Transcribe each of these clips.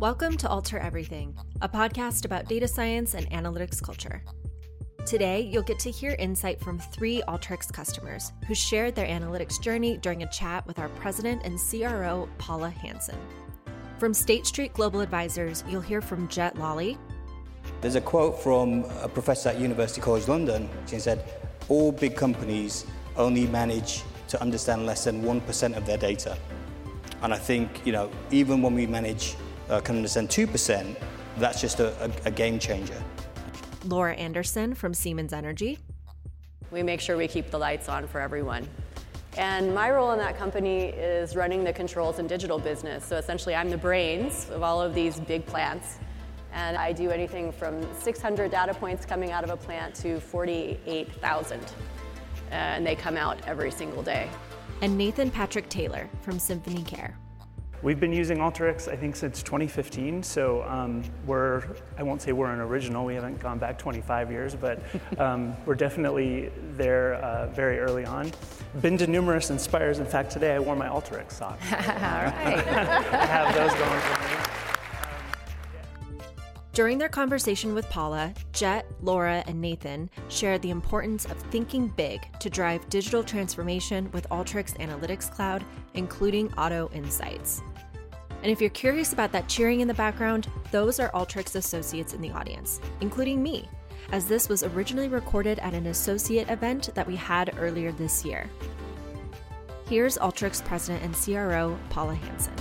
Welcome to Alter Everything, a podcast about data science and analytics culture. Today, you'll get to hear insight from three Alteryx customers who shared their analytics journey during a chat with our president and CRO, Paula Hansen. From State Street Global Advisors, you'll hear from Jet Lawley. There's a quote from a professor at University College London. She said, All big companies only manage to understand less than 1% of their data. And I think, you know, even when we manage uh, can understand 2%, that's just a, a, a game changer. Laura Anderson from Siemens Energy. We make sure we keep the lights on for everyone. And my role in that company is running the controls and digital business. So essentially, I'm the brains of all of these big plants. And I do anything from 600 data points coming out of a plant to 48,000. And they come out every single day. And Nathan Patrick Taylor from Symphony Care. We've been using Alteryx, I think, since 2015. So um, we're, I won't say we're an original, we haven't gone back 25 years, but um, we're definitely there uh, very early on. Been to numerous Inspires. In fact, today I wore my Alteryx socks. All right. I have those going for me. During their conversation with Paula, Jet, Laura, and Nathan shared the importance of thinking big to drive digital transformation with Alteryx Analytics Cloud, including Auto Insights. And if you're curious about that cheering in the background, those are Alteryx associates in the audience, including me, as this was originally recorded at an associate event that we had earlier this year. Here's Alteryx President and CRO Paula Hansen.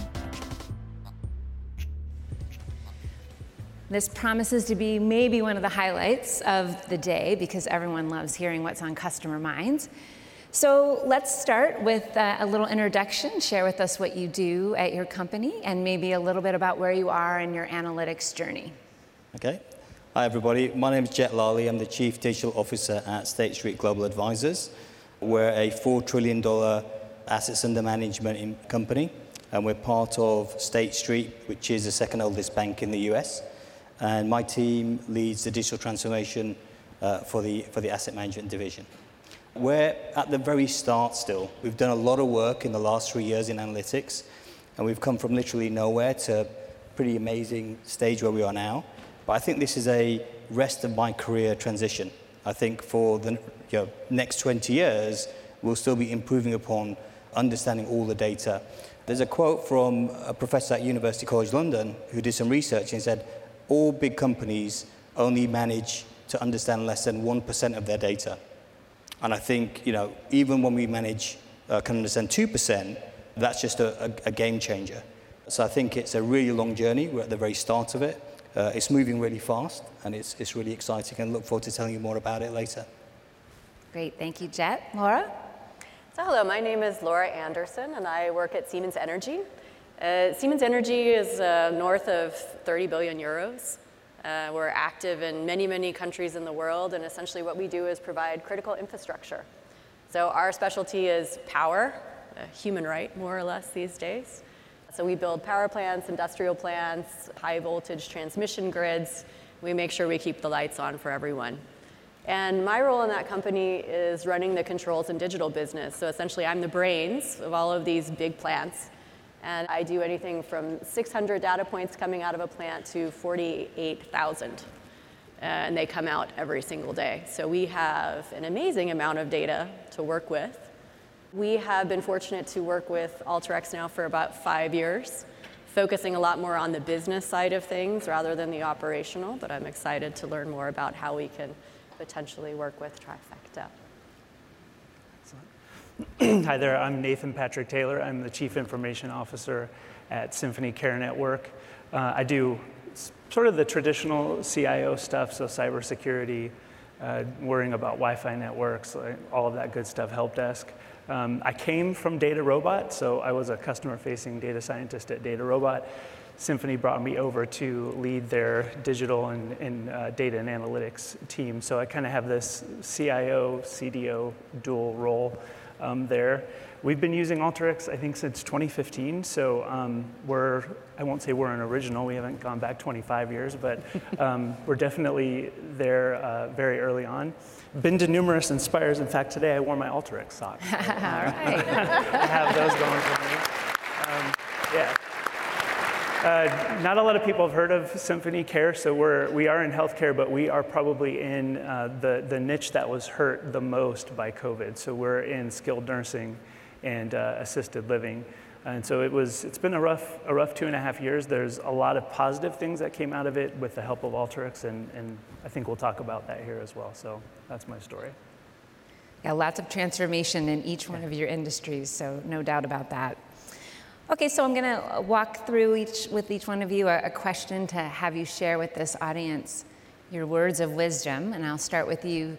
This promises to be maybe one of the highlights of the day because everyone loves hearing what's on customer minds. So let's start with uh, a little introduction. Share with us what you do at your company and maybe a little bit about where you are in your analytics journey. Okay. Hi, everybody. My name is Jet Lally. I'm the Chief Digital Officer at State Street Global Advisors. We're a $4 trillion assets under management company, and we're part of State Street, which is the second oldest bank in the US and my team leads the digital transformation uh, for, the, for the asset management division. We're at the very start still. We've done a lot of work in the last three years in analytics, and we've come from literally nowhere to a pretty amazing stage where we are now. But I think this is a rest of my career transition. I think for the you know, next 20 years, we'll still be improving upon understanding all the data. There's a quote from a professor at University College London who did some research and said, all big companies only manage to understand less than 1% of their data. And I think, you know, even when we manage, uh, can understand 2%, that's just a, a, a, game changer. So I think it's a really long journey. We're at the very start of it. Uh, it's moving really fast, and it's, it's really exciting, and look forward to telling you more about it later. Great, thank you, Jet. Laura? So hello, my name is Laura Anderson, and I work at Siemens Energy. Uh, Siemens Energy is uh, north of 30 billion euros. Uh, we're active in many, many countries in the world, and essentially what we do is provide critical infrastructure. So our specialty is power, a human right, more or less these days. So we build power plants, industrial plants, high voltage transmission grids. We make sure we keep the lights on for everyone. And my role in that company is running the controls and digital business. So essentially, I'm the brains of all of these big plants. And I do anything from 600 data points coming out of a plant to 48,000. And they come out every single day. So we have an amazing amount of data to work with. We have been fortunate to work with Alteryx now for about five years, focusing a lot more on the business side of things rather than the operational, but I'm excited to learn more about how we can potentially work with Trifacta. Hi there, I'm Nathan Patrick Taylor. I'm the Chief Information Officer at Symphony Care Network. Uh, I do sort of the traditional CIO stuff, so cybersecurity, uh, worrying about Wi-Fi networks, all of that good stuff, help desk. Um, I came from DataRobot, so I was a customer-facing data scientist at DataRobot. Symphony brought me over to lead their digital and, and uh, data and analytics team. So I kind of have this CIO, CDO dual role um, there. We've been using Alteryx, I think, since 2015. So um, we're, I won't say we're an original, we haven't gone back 25 years, but um, we're definitely there uh, very early on. Been to numerous Inspires. In fact, today I wore my Alteryx socks. So, All right. I have those going for me. Uh, not a lot of people have heard of Symphony Care, so we're, we are in healthcare, but we are probably in uh, the, the niche that was hurt the most by COVID. So we're in skilled nursing and uh, assisted living. And so it was, it's been a rough, a rough two and a half years. There's a lot of positive things that came out of it with the help of Alteryx, and, and I think we'll talk about that here as well. So that's my story. Yeah, lots of transformation in each one of your industries, so no doubt about that. Okay, so I'm going to walk through each with each one of you a, a question to have you share with this audience your words of wisdom, and I'll start with you,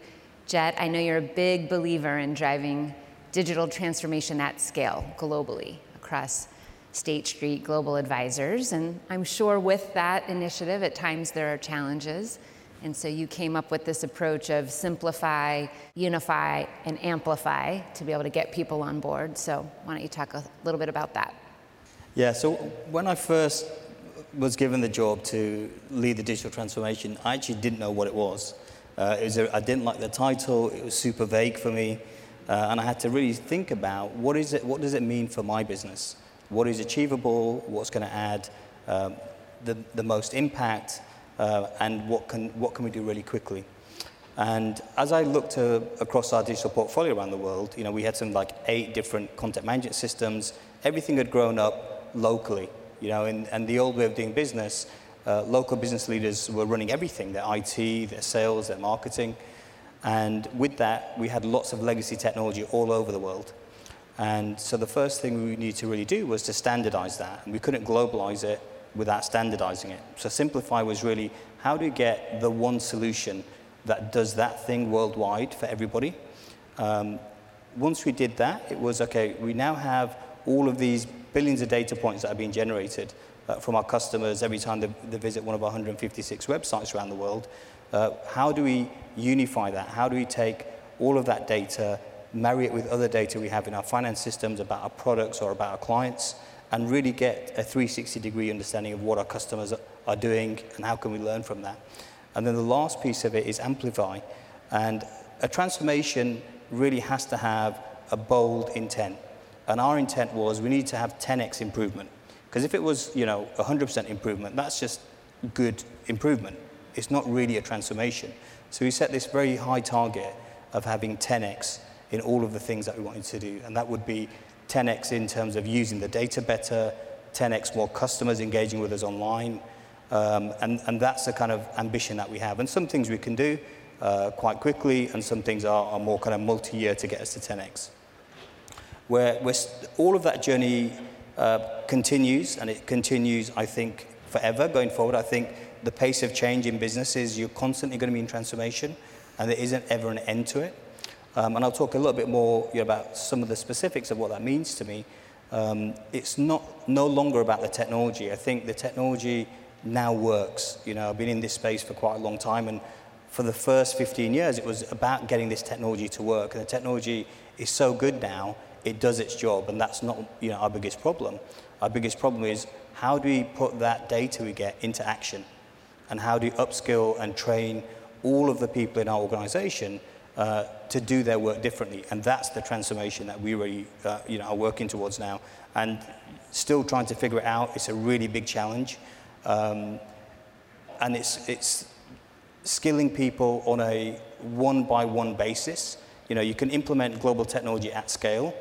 Jet. I know you're a big believer in driving digital transformation at scale globally across State Street Global Advisors. And I'm sure with that initiative, at times there are challenges. And so you came up with this approach of simplify, unify, and amplify to be able to get people on board. So why don't you talk a little bit about that? Yeah, so when I first was given the job to lead the digital transformation, I actually didn't know what it was. Uh, it was a, I didn't like the title, it was super vague for me. Uh, and I had to really think about what is it, what does it mean for my business? What is achievable? What's going to add um, the, the most impact? Uh, and what can, what can we do really quickly? And as I looked uh, across our digital portfolio around the world, you know, we had some like eight different content management systems. Everything had grown up locally, you know, and, and the old way of doing business, uh, local business leaders were running everything, their IT, their sales, their marketing. And with that, we had lots of legacy technology all over the world. And so the first thing we needed to really do was to standardize that. And we couldn't globalize it without standardizing it. So Simplify was really how do you get the one solution that does that thing worldwide for everybody? Um, once we did that, it was okay, we now have all of these billions of data points that are being generated uh, from our customers every time they, they visit one of our 156 websites around the world. Uh, how do we unify that? How do we take all of that data, marry it with other data we have in our finance systems about our products or about our clients, and really get a 360 degree understanding of what our customers are doing and how can we learn from that? And then the last piece of it is amplify. And a transformation really has to have a bold intent. And our intent was we need to have 10x improvement. Because if it was, you know, 100% improvement, that's just good improvement. It's not really a transformation. So we set this very high target of having 10x in all of the things that we wanted to do. And that would be 10x in terms of using the data better, 10x more customers engaging with us online. Um, and, and that's the kind of ambition that we have. And some things we can do uh, quite quickly, and some things are, are more kind of multi year to get us to 10x. Where, all of that journey uh, continues, and it continues, I think, forever going forward. I think the pace of change in businesses, you're constantly going to be in transformation, and there isn't ever an end to it. Um, and I'll talk a little bit more you know, about some of the specifics of what that means to me. Um, it's not no longer about the technology. I think the technology now works. You know, I've been in this space for quite a long time, and for the first 15 years, it was about getting this technology to work. And the technology is so good now, it does its job, and that's not you know, our biggest problem. Our biggest problem is how do we put that data we get into action? and how do we upskill and train all of the people in our organization uh, to do their work differently. And that's the transformation that we really uh, you know, are working towards now. And still trying to figure it out. It's a really big challenge. Um, and it's, it's skilling people on a one by one basis. You know, you can implement global technology at scale,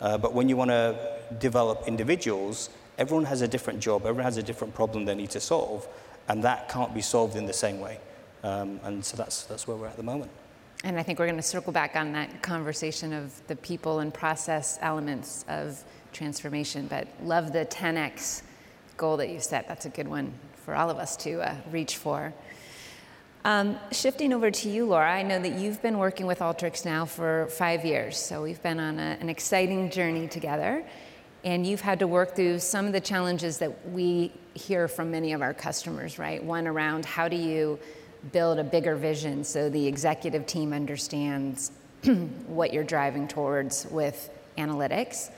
uh, but when you want to develop individuals, everyone has a different job, everyone has a different problem they need to solve and that can't be solved in the same way. Um, and so that's, that's where we're at the moment. And I think we're going to circle back on that conversation of the people and process elements of transformation, but love the 10x goal that you set. That's a good one for all of us to uh, reach for. Um, shifting over to you, Laura, I know that you've been working with Alteryx now for five years, so we've been on a, an exciting journey together and you've had to work through some of the challenges that we hear from many of our customers, right? One around how do you build a bigger vision so the executive team understands what you're driving towards with analytics.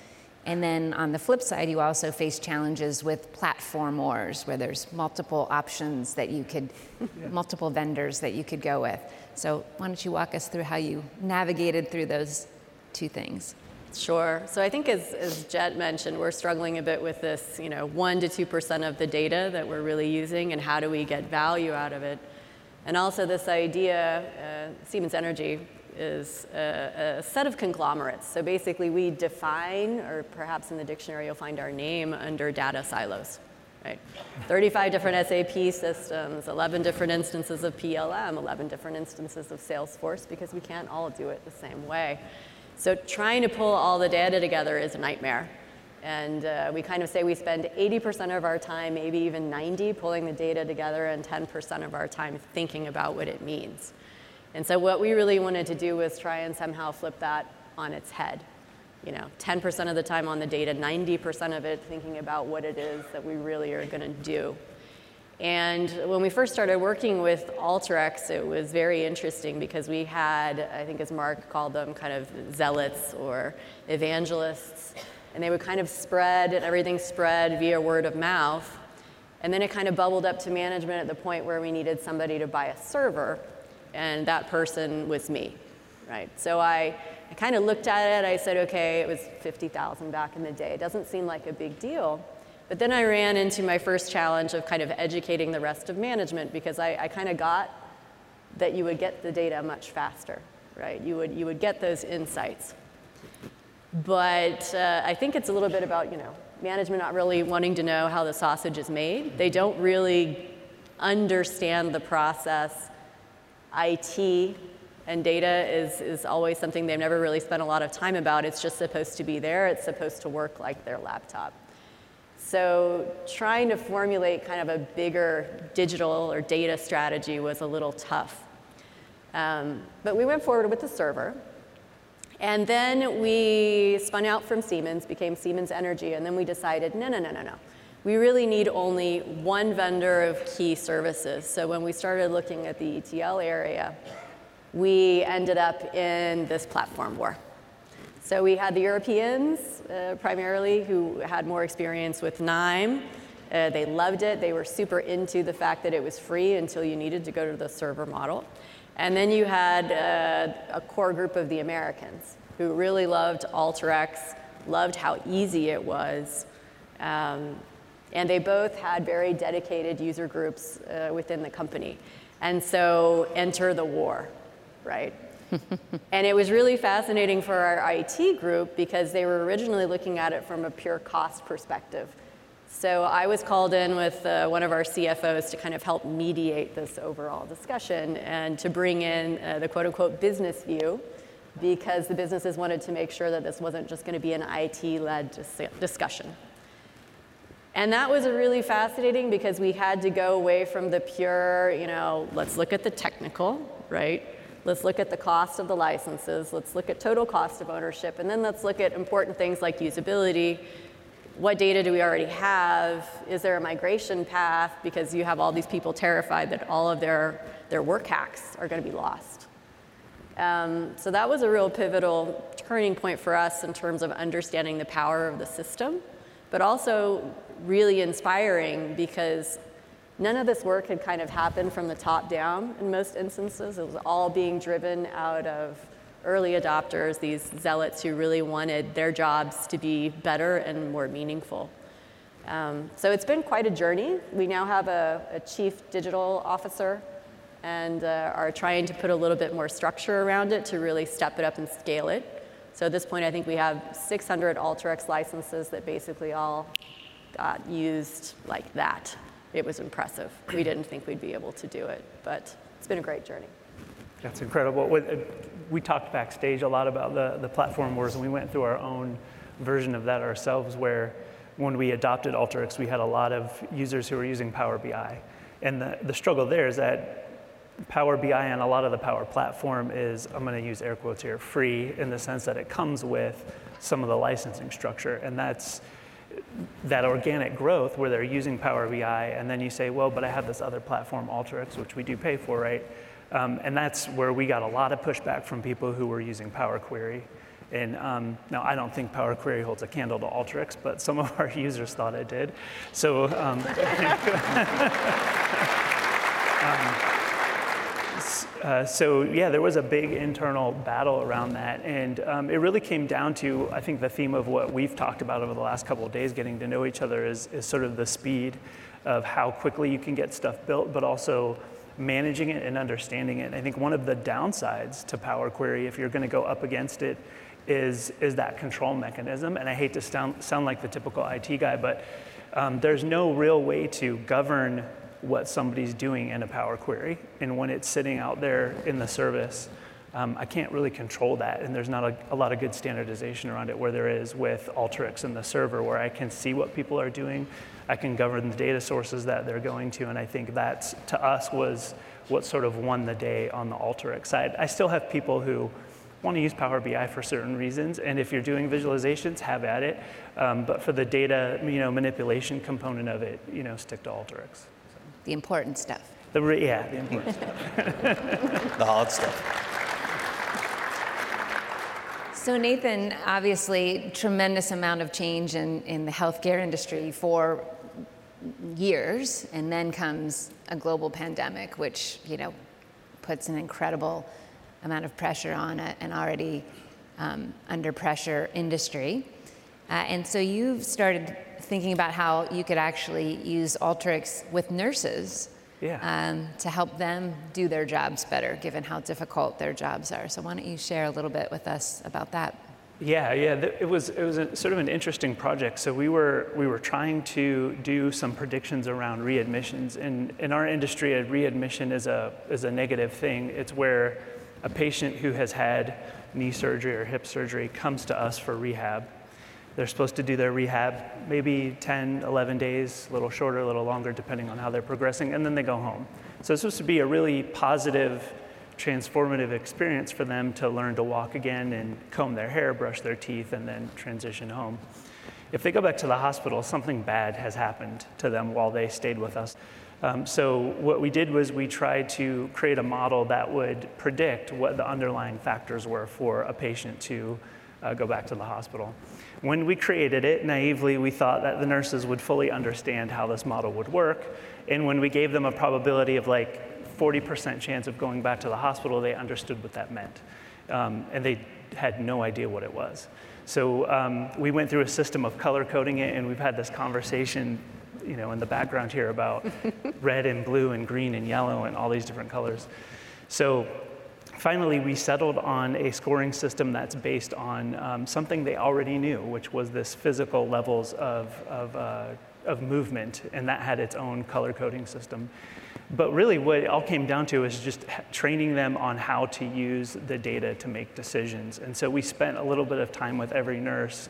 And then on the flip side, you also face challenges with platform wars, where there's multiple options that you could, yeah. multiple vendors that you could go with. So why don't you walk us through how you navigated through those two things? Sure. So I think as, as Jet mentioned, we're struggling a bit with this, you know, 1 to 2% of the data that we're really using and how do we get value out of it. And also this idea, uh, Siemens Energy is a, a, set of conglomerates. So basically we define, or perhaps in the dictionary you'll find our name under data silos. Right? 35 different SAP systems, 11 different instances of PLM, 11 different instances of Salesforce because we can't all do it the same way. So trying to pull all the data together is a nightmare. And uh, we kind of say we spend 80% of our time, maybe even 90, pulling the data together and 10% of our time thinking about what it means. And so what we really wanted to do was try and somehow flip that on its head. You know, 10% of the time on the data, 90% of it thinking about what it is that we really are going to do. And when we first started working with Alteryx, it was very interesting because we had, I think as Mark called them, kind of zealots or evangelists. And they would kind of spread, and everything spread via word of mouth. And then it kind of bubbled up to management at the point where we needed somebody to buy a server. And that person was me, right? So I, I kind of looked at it. I said, okay, it was 50,000 back in the day. It doesn't seem like a big deal. But then I ran into my first challenge of kind of educating the rest of management because I, I kind of got that you would get the data much faster, right? You would, you would get those insights. But uh, I think it's a little bit about, you know, management not really wanting to know how the sausage is made. They don't really understand the process. IT and data is, is always something they've never really spent a lot of time about. It's just supposed to be there. It's supposed to work like their laptop. So trying to formulate kind of a bigger digital or data strategy was a little tough. Um, but we went forward with the server. And then we spun out from Siemens, became Siemens Energy, and then we decided, no, no, no, no, no. We really need only one vendor of key services. So when we started looking at the ETL area, we ended up in this platform war. So we had the Europeans uh, primarily who had more experience with KNIME. Uh, they loved it. They were super into the fact that it was free until you needed to go to the server model. And then you had uh, a core group of the Americans who really loved Alteryx, loved how easy it was. Um, and they both had very dedicated user groups uh, within the company. And so enter the war, right? and it was really fascinating for our IT group because they were originally looking at it from a pure cost perspective. So I was called in with uh, one of our CFOs to kind of help mediate this overall discussion and to bring in uh, the quote unquote business view because the businesses wanted to make sure that this wasn't just going to be an IT led dis- discussion. And that was really fascinating because we had to go away from the pure, you know, let's look at the technical, right? Let's look at the cost of the licenses. Let's look at total cost of ownership. And then let's look at important things like usability. What data do we already have? Is there a migration path? Because you have all these people terrified that all of their, their work hacks are going to be lost. Um, so that was a real pivotal turning point for us in terms of understanding the power of the system, but also really inspiring because None of this work had kind of happened from the top down in most instances. It was all being driven out of early adopters, these zealots who really wanted their jobs to be better and more meaningful. Um, so it's been quite a journey. We now have a, a chief digital officer and uh, are trying to put a little bit more structure around it to really step it up and scale it. So at this point, I think we have 600 Alteryx licenses that basically all got used like that it was impressive. We didn't think we'd be able to do it, but it's been a great journey. That's incredible. Uh, we talked backstage a lot about the, the platform wars, and we went through our own version of that ourselves, where when we adopted Alteryx, we had a lot of users who were using Power BI. And the, the struggle there is that Power BI and a lot of the Power Platform is, I'm going to use air quotes here, free in the sense that it comes with some of the licensing structure. And that's that organic growth where they're using Power BI, and then you say, well, but I have this other platform, Alteryx, which we do pay for, right? Um, and that's where we got a lot of pushback from people who were using Power Query. And um, now I don't think Power Query holds a candle to Alteryx, but some of our users thought it did. So, um, um Uh, so yeah, there was a big internal battle around that, and um, it really came down to I think the theme of what we've talked about over the last couple of days, getting to know each other, is, is sort of the speed of how quickly you can get stuff built, but also managing it and understanding it. I think one of the downsides to Power Query, if you're going to go up against it, is is that control mechanism. And I hate to sound sound like the typical IT guy, but um, there's no real way to govern what somebody's doing in a Power Query. And when it's sitting out there in the service, um, I can't really control that. And there's not a, a, lot of good standardization around it where there is with Alteryx and the server, where I can see what people are doing. I can govern the data sources that they're going to. And I think that to us was what sort of won the day on the Alteryx side. I still have people who want to use Power BI for certain reasons, and if you're doing visualizations, have at it. Um, but for the data, you know, manipulation component of it, you know, stick to Alteryx the important stuff. The re- yeah, the important stuff. the hard stuff. So, Nathan, obviously, tremendous amount of change in, in the healthcare industry for years, and then comes a global pandemic, which, you know, puts an incredible amount of pressure on a, an already um, under pressure industry. Uh, and so you've started thinking about how you could actually use Alteryx with nurses yeah. um, to help them do their jobs better, given how difficult their jobs are. So why don't you share a little bit with us about that? Yeah, yeah, it was it was a, sort of an interesting project. So we were we were trying to do some predictions around readmissions, and in our industry, a readmission is a is a negative thing. It's where a patient who has had knee surgery or hip surgery comes to us for rehab they're supposed to do their rehab maybe 10, 11 days, a little shorter, a little longer, depending on how they're progressing, and then they go home. So it's supposed to be a really positive, transformative experience for them to learn to walk again and comb their hair, brush their teeth, and then transition home. If they go back to the hospital, something bad has happened to them while they stayed with us. Um, so what we did was we tried to create a model that would predict what the underlying factors were for a patient to uh, go back to the hospital. When we created it, naively, we thought that the nurses would fully understand how this model would work. And when we gave them a probability of like 40% chance of going back to the hospital, they understood what that meant. Um, and they had no idea what it was. So um, we went through a system of color coding it, and we've had this conversation, you know, in the background here about red and blue and green and yellow and all these different colors. So Finally, we settled on a scoring system that's based on um, something they already knew, which was this physical levels of, of, uh, of movement, and that had its own color coding system. But really, what it all came down to is just training them on how to use the data to make decisions. And so we spent a little bit of time with every nurse,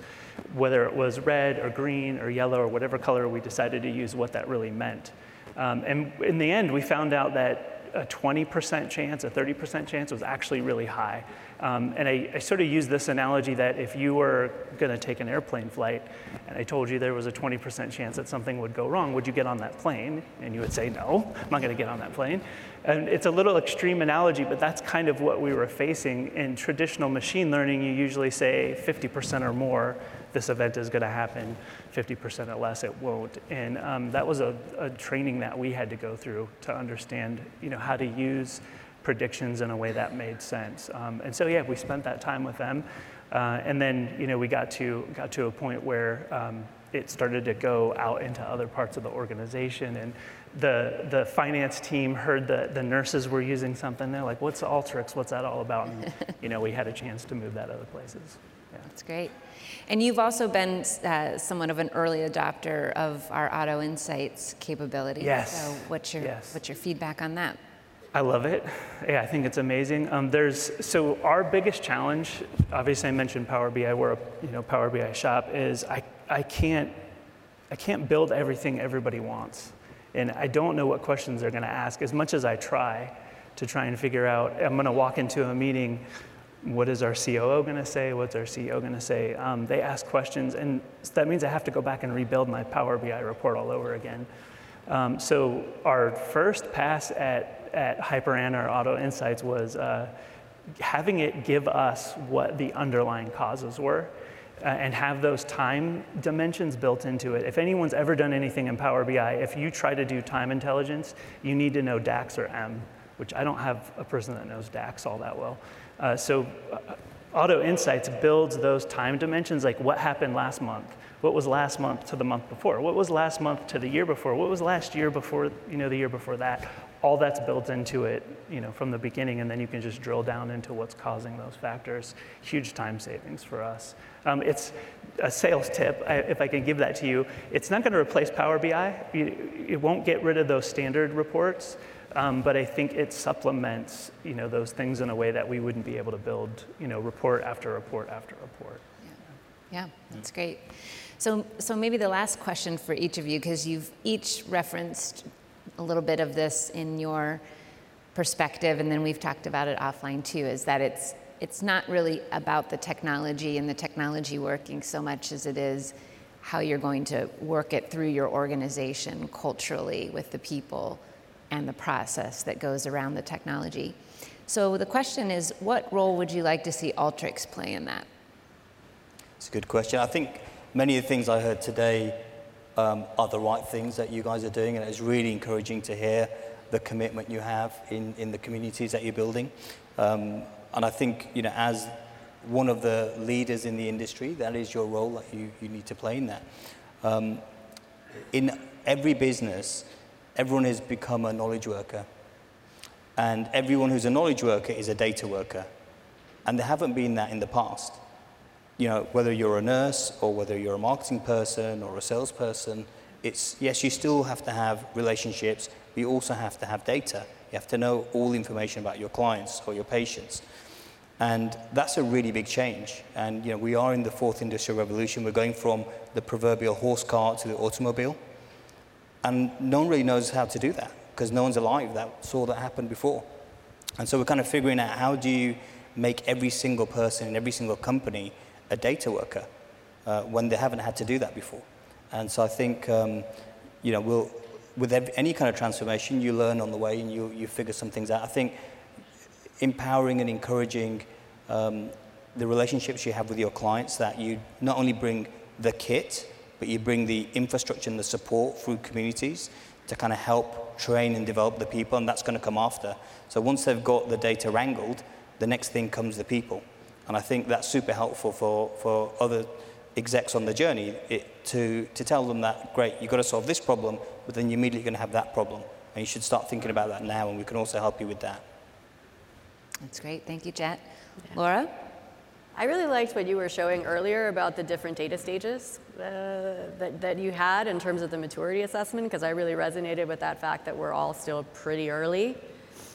whether it was red or green or yellow or whatever color we decided to use, what that really meant. Um, and in the end, we found out that a 20% chance, a 30% chance was actually really high. Um, and I, I, sort of use this analogy that if you were going to take an airplane flight and I told you there was a 20% chance that something would go wrong, would you get on that plane? And you would say, no, I'm not going to get on that plane. And it's a little extreme analogy, but that's kind of what we were facing. In traditional machine learning, you usually say 50% or more this event is going to happen 50% or less it won't. And um, that was a, a, training that we had to go through to understand you know how to use predictions in a way that made sense. Um, and so yeah we spent that time with them. Uh, and then you know we got to got to a point where um, it started to go out into other parts of the organization. And the, the finance team heard that the nurses were using something. They're like what's Alteryx? What's that all about? And you know we had a chance to move that other places. Yeah. that's great and you've also been uh, somewhat of an early adopter of our Auto Insights capability. Yes. So what's your yes. what's your feedback on that? I love it. Yeah, I think it's amazing. Um, there's so our biggest challenge. Obviously, I mentioned Power BI. We're a you know Power BI shop. Is I I can't I can't build everything everybody wants, and I don't know what questions they're going to ask. As much as I try to try and figure out, I'm going to walk into a meeting what is our COO going to say? What's our CEO going to say? Um, they ask questions, and that means I have to go back and rebuild my Power BI report all over again. Um, so our first pass at, at HyperAnna or Auto Insights was uh, having it give us what the underlying causes were. Uh, and have those time dimensions built into it. If anyone's ever done anything in Power BI, if you try to do time intelligence, you need to know DAX or M which I don't have a person that knows DAX all that well. Uh, so uh, Auto Insights builds those time dimensions, like what happened last month, what was last month to the month before, what was last month to the year before, what was last year before, you know, the year before that. All that's built into it, you know, from the beginning, and then you can just drill down into what's causing those factors. Huge time savings for us. Um, it's a sales tip, I, if I can give that to you. It's not going to replace Power BI. it won't get rid of those standard reports. Um, but I think it supplements, you know, those things in a way that we wouldn't be able to build, you know, report after report after report. Yeah, yeah that's great. So, so maybe the last question for each of you, because you've each referenced a little bit of this in your perspective, and then we've talked about it offline too, is that it's it's not really about the technology and the technology working so much as it is how you're going to work it through your organization culturally with the people and the process that goes around the technology. So the question is, what role would you like to see Alteryx play in that? It's a good question. I think many of the things I heard today um, are the right things that you guys are doing, and it's really encouraging to hear the commitment you have in, in the communities that you're building. Um, and I think, you know, as one of the leaders in the industry, that is your role that you, you need to play in that. Um, in every business, everyone has become a knowledge worker. And everyone who's a knowledge worker is a data worker. And they haven't been that in the past. You know, whether you're a nurse or whether you're a marketing person or a salesperson, it's yes, you still have to have relationships, but you also have to have data. You have to know all the information about your clients or your patients. And that's a really big change. And you know, we are in the fourth industrial revolution. We're going from the proverbial horse cart to the automobile. And no one really knows how to do that because no one's alive that saw that happen before. And so we're kind of figuring out how do you make every single person in every single company a data worker uh, when they haven't had to do that before. And so I think, um, you know, we'll, with any kind of transformation, you learn on the way and you, you figure some things out. I think empowering and encouraging um, the relationships you have with your clients that you not only bring the kit, but you bring the infrastructure and the support through communities to kind of help train and develop the people, and that's going to come after. So once they've got the data wrangled, the next thing comes the people. And I think that's super helpful for, for other execs on the journey it, to, to tell them that, great, you've got to solve this problem, but then you're immediately going to have that problem. And you should start thinking about that now, and we can also help you with that. That's great. Thank you, Jet. Yeah. Laura? I really liked what you were showing earlier about the different data stages uh, that, that you had in terms of the maturity assessment, because I really resonated with that fact that we're all still pretty early.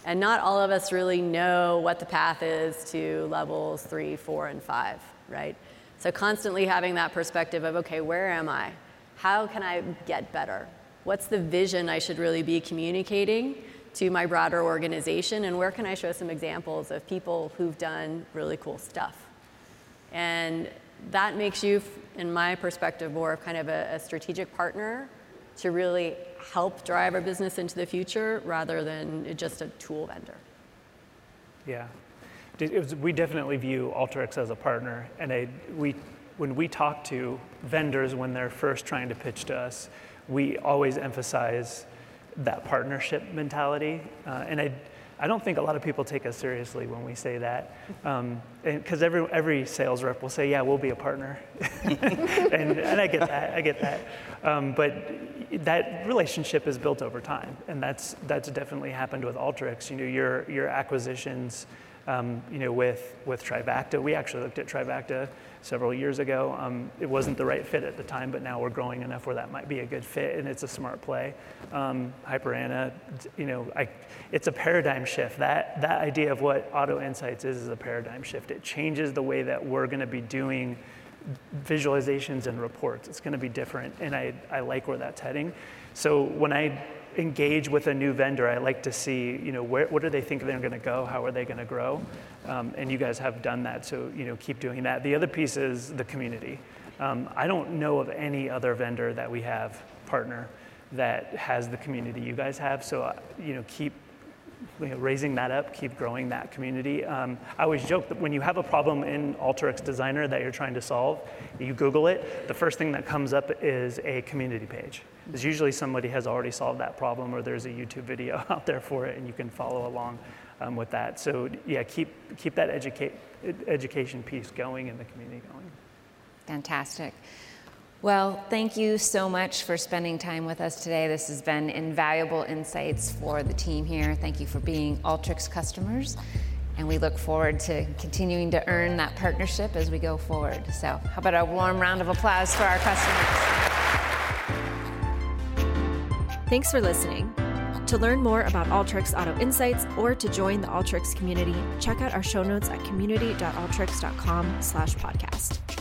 And not all of us really know what the path is to levels three, four, and five, right? So constantly having that perspective of, okay, where am I? How can I get better? What's the vision I should really be communicating? to my broader organization and where can I show some examples of people who've done really cool stuff. And that makes you, in my perspective, more of kind of a, a strategic partner to really help drive our business into the future rather than just a tool vendor. Yeah. Was, we definitely view Alteryx as a partner, and we, when we talk to vendors when they're first trying to pitch to us, we always emphasize that partnership mentality. Uh, and I, I don't think a lot of people take us seriously when we say that. Because um, every, every sales rep will say, yeah, we'll be a partner. and, and I get that, I get that. Um, but that relationship is built over time. And that's, that's definitely happened with Alteryx. You know, your, your acquisitions, um, you know, with, with Trifacta, we actually looked at Trifacta several years ago. Um, it wasn't the right fit at the time, but now we're growing enough where that might be a good fit, and it's a smart play. Um, HyperAnna, you know, I, it's a paradigm shift. That that idea of what Auto Insights is is a paradigm shift. It changes the way that we're going to be doing visualizations and reports. It's going to be different, and I, I like where that's heading. So when I engage with a new vendor, I like to see, you know, where, what do they think they're going to go? How are they going to grow? Um, and you guys have done that, so you know, keep doing that. The other piece is the community. Um, I don't know of any other vendor that we have partner that has the community you guys have. So uh, you know, keep you know, raising that up, keep growing that community. Um, I always joke that when you have a problem in Alteryx Designer that you're trying to solve, you Google it, the first thing that comes up is a community page. Because usually somebody has already solved that problem or there's a YouTube video out there for it and you can follow along um, with that. So yeah, keep, keep that educate, education piece going and the community going. Fantastic. Well, thank you so much for spending time with us today. This has been invaluable insights for the team here. Thank you for being Alteryx customers. And we look forward to continuing to earn that partnership as we go forward. So, how about a warm round of applause for our customers? Thanks for listening. To learn more about Alteryx Auto Insights or to join the Alteryx community, check out our show notes at community.alteryx.com slash podcast.